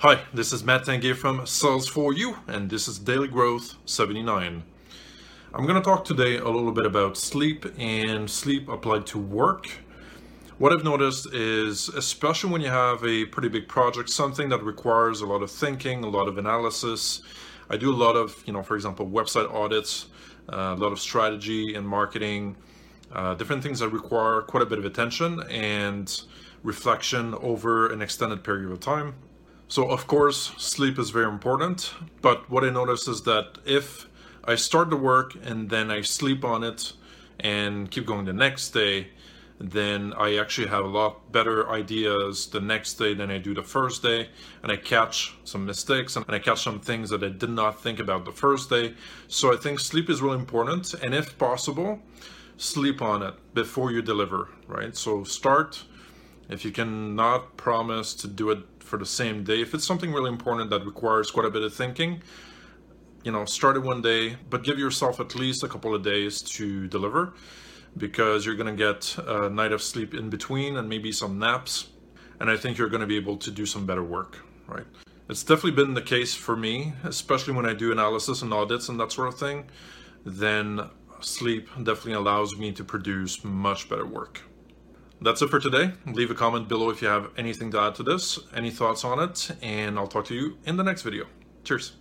Hi, this is Matt Tanguay from Sales4U, and this is Daily Growth 79. I'm going to talk today a little bit about sleep and sleep applied to work. What I've noticed is, especially when you have a pretty big project, something that requires a lot of thinking, a lot of analysis. I do a lot of, you know, for example, website audits, uh, a lot of strategy and marketing, uh, different things that require quite a bit of attention and reflection over an extended period of time. So, of course, sleep is very important. But what I notice is that if I start the work and then I sleep on it and keep going the next day, then I actually have a lot better ideas the next day than I do the first day. And I catch some mistakes and I catch some things that I did not think about the first day. So I think sleep is really important. And if possible, sleep on it before you deliver, right? So start if you cannot promise to do it for the same day, if it's something really important that requires quite a bit of thinking, you know, start it one day, but give yourself at least a couple of days to deliver because you're going to get a night of sleep in between and maybe some naps. And I think you're going to be able to do some better work, right? It's definitely been the case for me, especially when I do analysis and audits and that sort of thing. Then sleep definitely allows me to produce much better work. That's it for today. Leave a comment below if you have anything to add to this, any thoughts on it, and I'll talk to you in the next video. Cheers.